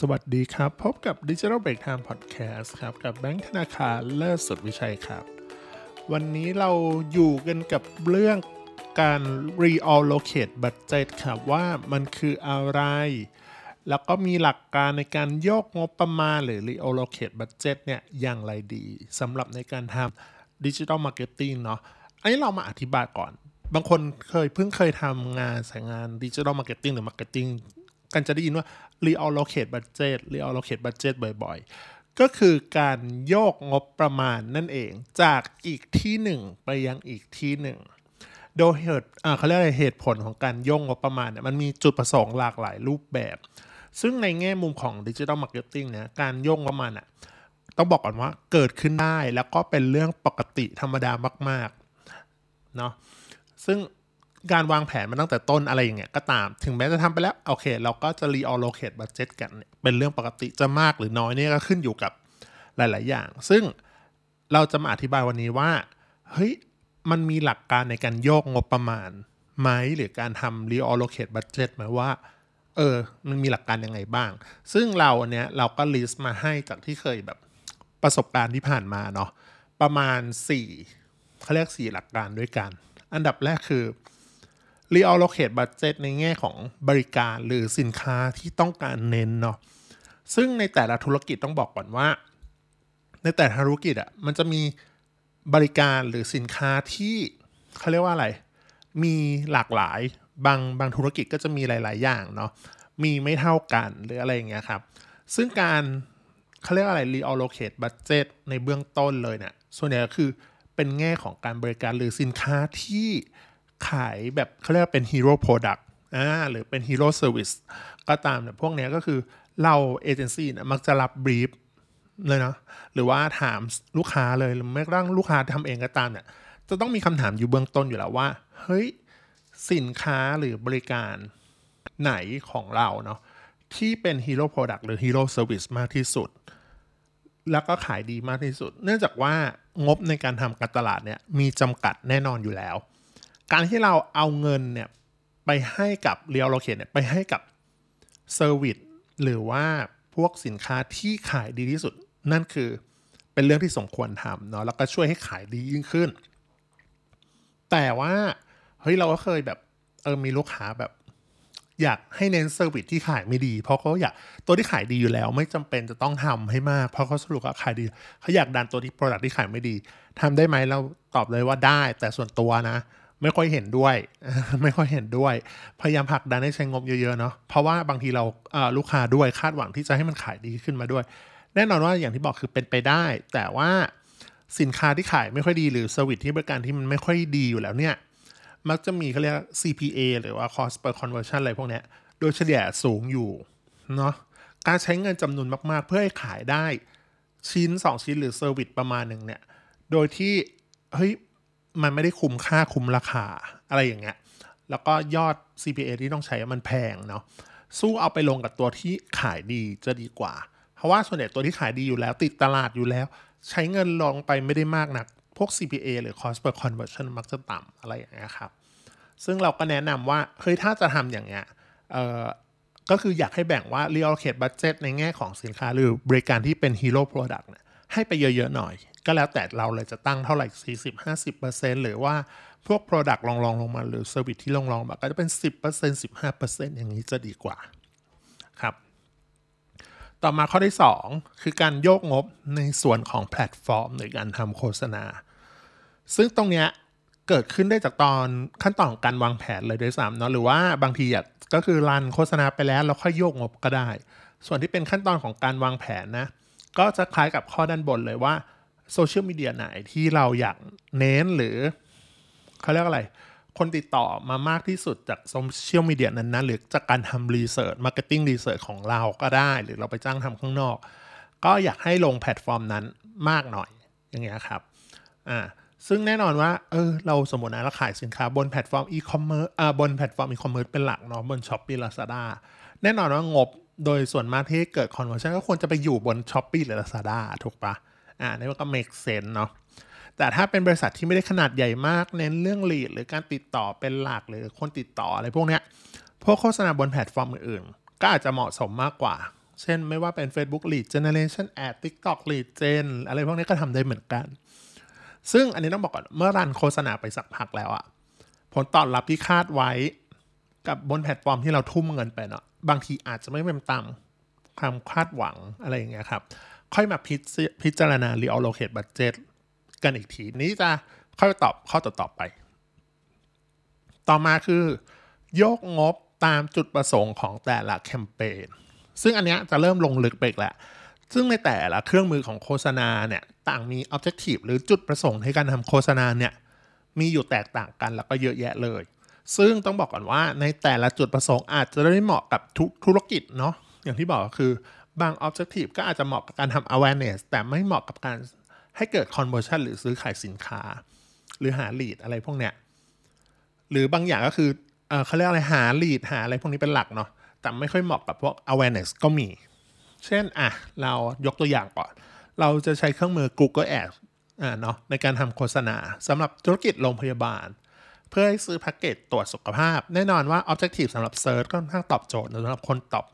สวัสดีครับ พบกับ Digital Break Time Podcast ครับ กับแบงค์ธนาคารเลิศสุดวิชัยครับ วันนี้เราอยู่กันกับเรื่องการ reallocate budget ครับว่ามันคืออะไร แล้วก็มีหลักการในการโยกงบประมาณหรือ reallocate budget เนี่ยอย่างไรดีสำหรับในการทำ Digital Marketing เนาะอันนี้เรามาอธิบายก่อน บางคนเคยเพิ่งเคยทำงานสายงาน Digital Marketing หรือ Marketing กันจะได้ยินว่า reallocate budget reallocate budget บ่อยๆ ก็คือการโยกงบประมาณนั่นเอง จากอีกที่หนึ่งไปยังอีกที่หนึ่งโดยเหตุเขาเรียกอะไรเหตุผลของการโยกงบประมาณเนี่ยมันมีจุดประสงค์หลากหลายรูปแบบ ซึ่งในแง่มุมของ digital marketing เนี่ยการโยกงบประมาณอะต้องบอกก่อนว่าเกิดขึ้นได้แล้วก็เป็นเรื่องปกติธรรมดามากๆเนาะซึ่ง การวางแผนมาตั้งแต่ต้นอะไรอย่างเงี้ยก็ตาม ถึงแม้จะทำไปแล้วโอเค เราก็จะ reallocate budget กันเป็นเรื่องปกติจะมากหรือน้อยนี่ก็ขึ้นอยู่กับหลาย ๆ อย่าง ซึ่งเราจะมาอธิบายวันนี้ว่าเฮ้ยมันมีหลักการในการโยกงบประมาณไหมหรือการทำ reallocate budget ไหมว่าเออมันมีหลักการยังไงบ้าง ซึ่งเราเนี้ยเราก็ list มาให้จากที่เคยแบบประสบการณ์ที่ผ่านมาเนาะประมาณ4เขาเรียก4หลักการด้วยกัน อันดับแรกคือ reallocate budget ในแง่ของบริการหรือสินค้าที่ต้องการเน้นเนาะซึ่งในแต่ละธุรกิจต้องบอกก่อนว่า ในแต่ละธุรกิจอะ่ะมันจะมีบริการหรือสินค้าที่เขาเรียกว่าอะไร มีหลากหลายบางบางธุรกิจก็จะมีหลาย ๆ อย่างเนาะมีไม่เท่ากันหรืออะไรอย่างเงี้ยครับ ซึ่งการเขาเรียกว่าอะไร reallocate budget ในเบื้องต้นเลยเนี่ยส่วนใหญ่ก็คือเป็นแง่ของการบริการหรือสินค้าที่ ขายแบบเขาเรียกเป็น hero product อ่าหรือเป็น hero service ก็ตามเนี่ยพวกนี้ก็คือเราเอเจนซี่เนี่ยมักจะรับ brief เลยเนาะหรือว่าถามลูกค้าเลยหรือแม้กระทั่งลูกค้าทำเองก็ตามเนี่ยจะต้องมีคำถามอยู่เบื้องต้นอยู่แล้วว่า เฮ้ย สินค้าหรือบริการไหนของเราเนาะที่เป็น hero product หรือ hero service มากที่สุด แล้วก็ขายดีมากที่สุด เนื่องจากว่างบในการทำการตลาดเนี่ยมีจำกัดแน่นอนอยู่แล้ว การที่เราเอาเงินเนี่ยไปให้กับ reallocate เนี่ยไปให้กับ service หรือว่าพวกสินค้าที่ขายดีที่สุด นั่นคือเป็นเรื่องที่สมควรทำเนาะแล้วก็ช่วยให้ขายดียิ่งขึ้น แต่ว่าเฮ้ยเราก็เคยแบบเออมีลูกค้าแบบ อยากให้เน้น service ที่ขายไม่ดี เพราะเขาอยากตัวที่ขายดีอยู่แล้ว ไม่จำเป็นจะต้องทำให้มาก เพราะเขาสรุปว่าขายดีเขาอยากดันตัวที่ product ที่ขายไม่ดีทำได้ไหมเราตอบเลยว่าได้ แต่ส่วนตัวนะ ไม่ค่อยเห็นด้วย ไม่ค่อยเห็นด้วย พยายามผลักดันให้ใช้งบเยอะๆเนาะเพราะว่าบางทีเราลูกค้าด้วยคาดหวังที่จะให้มันขายดีขึ้นมาด้วย แน่นอนว่าอย่างที่บอกคือเป็นไปได้ แต่ว่าสินค้าที่ขายไม่ค่อยดีหรือสวิตที่บริการที่มันไม่ค่อยดีอยู่แล้วเนี่ยมักจะมีเขาเรียก CPA หรือว่า cost per conversion อะไรพวกนี้โดยเฉลี่ยสูงอยู่เนาะการใช้เงินจำนวนมากๆ เพื่อให้ขายได้ชิ้น 2 ชิ้นหรือ service ประมาณหนึ่งเนี่ย โดยที่เฮ้ย มันไม่ได้คุ้มค่าคุ้มราคาอะไรอย่างเงี้ย แล้วก็ยอด CPA ที่ต้องใช้มันแพงเนาะ สู้เอาไปลงกับตัวที่ขายดีจะดีกว่า เพราะว่าส่วนใหญ่ตัวที่ขายดีอยู่แล้ว ติดตลาดอยู่แล้ว ใช้เงินลงไปไม่ได้มากนัก พวก CPA หรือ cost per conversion มักจะต่ำอะไรอย่างเงี้ยครับ ซึ่งเราก็แนะนำว่า เฮ้ยถ้าจะทำอย่างเงี้ยเอ่อก็คืออยากให้แบ่งว่า reallocate budget ในแง่ของสินค้าหรือบริการที่เป็น hero product เนี่ยให้ไปเยอะๆหน่อย ก็แล้วแต่เราเลยจะตั้งเท่าไหร่ 40 50%หรือว่าพวก Product ลองลองลงมาหรือ Service ที่ลองลองแบบก็จะเป็น 10% 15%อย่างนี้จะดีกว่าครับ ต่อมาข้อที่ 2 คือการโยกงบในส่วนของแพลตฟอร์มในการทำโฆษณา ซึ่งตรงเนี้ยเกิดขึ้นได้จากตอนขั้นตอนของการวางแผนเลยด้วยซ้ำเนาะหรือว่าบางทีอะก็คือ run โฆษณาไปแล้วแล้วค่อยโยกงบก็ได้ ส่วนที่เป็นขั้นตอนของการวางแผนนะ ก็จะคล้ายกับข้อด้านบนเลยว่า โซเชียลมีเดียไหนที่เราอยากเน้นหรือเขาเรียกอะไร คนติดต่อมามากที่สุดจากโซเชียลมีเดียนั้นๆ หรือจากการทำ research marketing research ของเราก็ได้ หรือเราไปจ้างทำข้างนอก ก็อยากให้ลงแพลตฟอร์มนั้นมากหน่อยอย่างเงี้ยครับอ่าซึ่งแน่นอนว่าเออเราสมมตินะเราขายสินค้าบนแพลตฟอร์มอีคอมเมิร์ซอ่าบนแพลตฟอร์มอีคอมเมิร์ซเป็นหลักเนาะบนช้อปปี้ลาซาด้าแน่นอนว่างบโดยส่วนมากที่เกิด conversion ก็ควรจะไปอยู่บนช้อปปี้หรือลาซาด้าถูกปะ อ่านี่มันก็ make sense เนาะแต่ถ้าเป็นบริษัทที่ไม่ได้ขนาดใหญ่มาก เน้นเรื่อง lead หรือการติดต่อเป็นหลักหรือคนติดต่ออะไรพวกเนี้ยพวกโฆษณาบนแพลตฟอร์มอื่นๆ ก็อาจจะเหมาะสมมากกว่า เช่นไม่ว่าเป็น Facebook Lead Generation Ad TikTok Lead Gen อะไรพวกนี้ก็ทำได้เหมือนกัน ซึ่งอันนี้ต้องบอกก่อนเมื่อ run โฆษณาไปสักพักแล้วอะผลตอบรับที่คาดไว้กับบนแพลตฟอร์มที่เราทุ่มเงินไปเนาะบางทีอาจจะไม่เป็นตามความคาดหวังอะไรอย่างเงี้ยครับ ค่อยมาพิจพิจารณา reallocate budget กันอีกที นี้จะค่อยตอบข้อต่อๆไป ต่อมาคือ ยกงบตามจุดประสงค์ของแต่ละแคมเปญซึ่งอันเนี้ยจะเริ่มลงลึกไปอีกแล้วซึ่งในแต่ละเครื่องมือของโฆษณาเนี่ยต่างมี objective หรือจุดประสงค์ในการทำโฆษณาเนี่ยมีอยู่แตกต่างกันแล้วก็เยอะแยะเลย ซึ่งต้องบอกก่อนว่าในแต่ละจุดประสงค์อาจจะไม่เหมาะกับทุกธุรกิจเนาะอย่างที่บอกก็คือ บาง objective ก็อาจจะเหมาะกับการทำ awareness แต่ไม่เหมาะกับการให้เกิด conversion หรือซื้อขายสินค้า หรือหา lead อะไรพวกเนี้ยหรือบางอย่างก็คือเออเขาเรียกอะไรหา lead หาอะไรพวกนี้เป็นหลักเนาะแต่ไม่ค่อยเหมาะกับพวก awareness ก็มี เช่นอะเรายกตัวอย่างก่อน เราจะใช้เครื่องมือ Google Ads อ่าเนาะในการทำโฆษณาสำหรับธุรกิจโรงพยาบาล เพื่อให้ซื้อแพ็กเกจตรวจสุขภาพ แน่นอนว่า Objective สำหรับ Search ก็ค่อนข้างตอบโจทย์สำหรับคนตอบ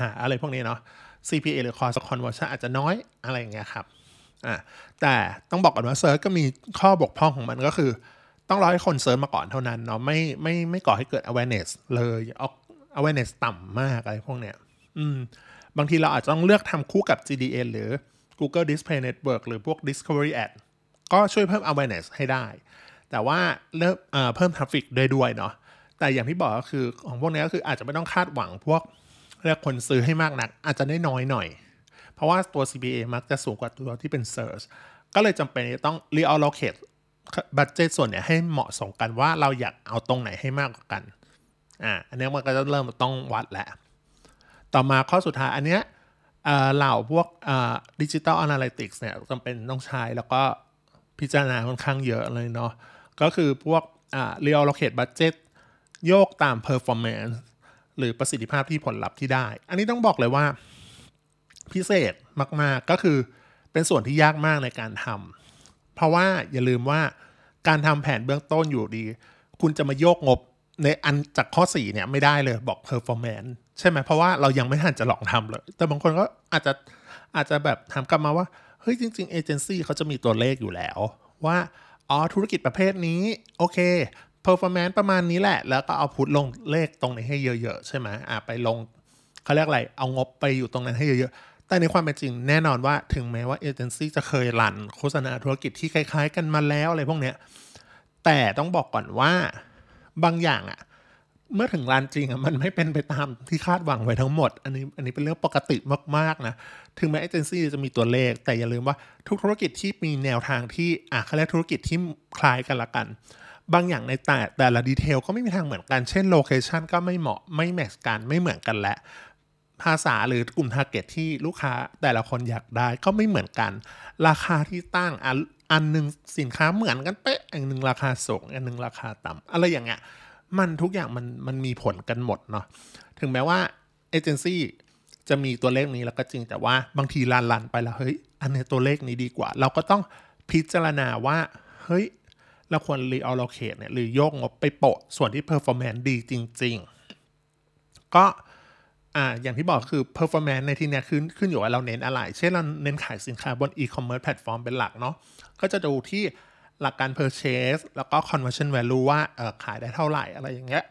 หาอะไรพวกนี้เนาะ CPA หรือ Cost Conversion อาจจะน้อยอะไรอย่างเงี้ยครับอ่าแต่ต้องบอกก่อนว่า Search ก็มีข้อบกพร่องของมันก็คือ ต้องรอให้คน search มาก่อนเท่านั้นเนาะไม่ไม่ไม่ก่อให้เกิด awareness เลย awareness ต่ำมากอะไรพวกเนี้ยอืมบางทีเราอาจจะต้องเลือกทำคู่กับ GDN หรือ Google Display Network หรือพวก Discovery Ad ก็ช่วยเพิ่ม awareness ให้ได้ แต่ว่าเริ่มเพิ่ม traffic ด้วยด้วยเนาะแต่อย่างที่บอกก็คือของพวกนี้ก็คืออาจจะไม่ต้องคาดหวังพวก เรียกคนซื้อให้มากนัก อาจจะได้น้อยหน่อย เพราะว่าตัว CPA มักจะสูงกว่าตัวที่เป็น Search ก็เลยจำเป็นต้อง reallocate บัตเจตส่วนเนี่ยให้เหมาะสมกันว่าเราอยากเอาตรงไหนให้มากกว่ากันอ่าอันนี้มันก็จะเริ่มต้องวัดแหละ ต่อมาข้อสุดท้ายอันเนี้ยเหล่าพวกดิจิตอลแอนาลิติกส์เนี่ยจำเป็นต้องใช้แล้วก็พิจารณาค่อนข้างเยอะเลยเนาะก็คือพวกอ่า reallocate budget โยกตาม performance หรือประสิทธิภาพที่ผลลัพธ์ที่ได้ อันนี้ต้องบอกเลยว่าพิเศษมาก ๆ ก็คือเป็นส่วนที่ยากมากในการทำเพราะว่าอย่าลืมว่าการทำแผนเบื้องต้นอยู่ดี คุณจะมาโยกงบในอันจากข้อ 4 เนี่ยไม่ได้เลยบอก performance ใช่ไหมเพราะว่าเรายังไม่ทันจะลองทำเลย แต่บางคนก็อาจจะอาจจะแบบถามกลับมาว่า เฮ้ยจริง ๆ เอเจนซี่เขาจะมีตัวเลขอยู่แล้ว ว่าอ๋อธุรกิจประเภทนี้ โอเค performance ประมาณนี้แหละ แล้วก็เอาพุทลงเลขตรงไหนให้เยอะๆ ใช่ไหมอะไปลงเขาเรียกอะไร เอางบไปอยู่ตรงนั้นให้เยอะๆ แต่ในความเป็นจริงแน่นอนว่าถึงแม้ว่าเอเจนซี่จะเคยรันโฆษณาธุรกิจที่คล้ายๆ กันมาแล้วอะไรพวกเนี้ย แต่ต้องบอกก่อนว่าบางอย่างอะเมื่อถึง run จริงอะมันไม่เป็นไปตามที่คาดหวังไว้ทั้งหมด อันนี้อันนี้เป็นเรื่องปกติมากๆนะ ถึงแม้เอเจนซี่จะมีตัวเลข แต่อย่าลืมว่าทุกธุรกิจที่มีแนวทางที่อะเขาเรียกธุรกิจที่คล้ายกันละกัน บางอย่างในแต่แต่ละ detail ก็ไม่มีทางเหมือนกัน เช่น location ก็ไม่เหมาะไม่ match กันไม่เหมือนกันและ ภาษาหรือกลุ่ม target ที่ลูกค้าแต่ละคนอยากได้ก็ไม่เหมือนกัน ราคาที่ตั้งอันอันหนึ่งสินค้าเหมือนกันเป๊ะอันหนึ่งราคาสูงอันหนึ่งราคาต่ำอะไรอย่างเงี้ยมันทุกอย่างมันมันมีผลกันหมดเนาะถึงแม้ว่าเอเจนซี่จะมีตัวเลขนี้แล้วก็จริงแต่ว่าบางทีลันลันไปแล้วเฮ้ยอันนี้ตัวเลขนี้ดีกว่า เราก็ต้องพิจารณาว่าเฮ้ย เราควร reallocate เนี่ยหรือโยกงบไปโปะส่วนที่ performance ดีจริง ๆ ก็อ่าอย่างที่บอกคือ performance ในที่นี้ขึ้นขึ้นอยู่ว่าเราเน้นอะไร เช่นเราเน้นขายสินค้าบน e-commerce platform เป็นหลักเนาะก็จะดูที่หลักการ purchase แล้วก็ conversion value ว่าเออขายได้เท่าไหร่อะไรอย่างเงี้ย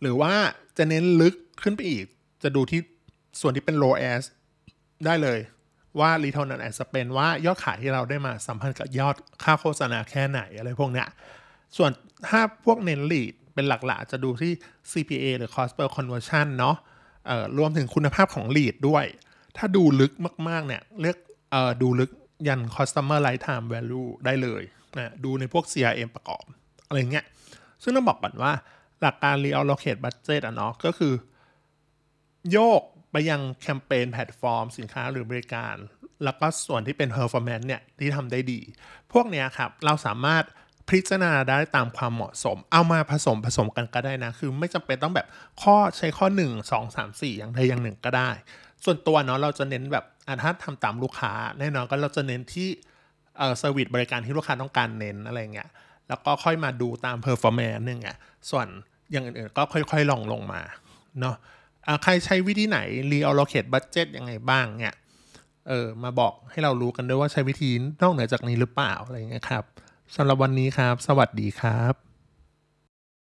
หรือว่าจะเน้นลึกขึ้นไปอีก จะดูที่ส่วนที่เป็น low as ได้เลย ว่า return on ad spend ว่ายอดขายที่เราได้มาสัมพันธ์กับยอดค่าโฆษณาแค่ไหนอะไรพวกเนี้ยส่วนถ้าพวกเน้น lead เป็นหลักๆ จะดูที่ CPA หรือ cost per conversion เนาะรวมถึงคุณภาพของ lead ด้วย ถ้าดูลึกมากๆเนี่ยเลือกออดูลึกยัน customer lifetime value ได้เลยนะดูในพวก CRM ประกอบ อะไรเงี้ย ซึ่งต้องบอกก่อนว่าหลักการ reallocate budget อะเนาะก็คือ โยก ไปยังแคมเปญแพลตฟอร์ม สินค้าหรือบริการ แล้วก็ส่วนที่เป็น performance เนี่ยที่ทำได้ดี พวกเนี้ยครับเราสามารถพิจารณาได้ตามความเหมาะสม เอามาผสมผสมกันก็ได้นะ คือไม่จำเป็นต้องแบบข้อใช้ข้อ 1 2 3 4 อย่างใดอย่างหนึ่งก็ได้ ส่วนตัวเนาะเราจะเน้นแบบอะถ้าทำตามลูกค้าแน่นอนก็เราจะเน้นที่เอ่อเซอร์วิสบริการที่ลูกค้าต้องการเน้นอะไรเงี้ย แล้วก็ค่อยมาดูตาม performance นึงอะส่วนอย่างอื่นๆก็ค่อยๆลองลงมาเนาะ ใครใช้วิธีไหน reallocate budget ยังไงบ้างเนี่ยเออมาบอกให้เรารู้กันด้วยว่าใช้วิธีนอกเหนือจากนี้หรือเปล่าอะไรเงี้ยครับสำหรับวันนี้ครับ สวัสดีครับ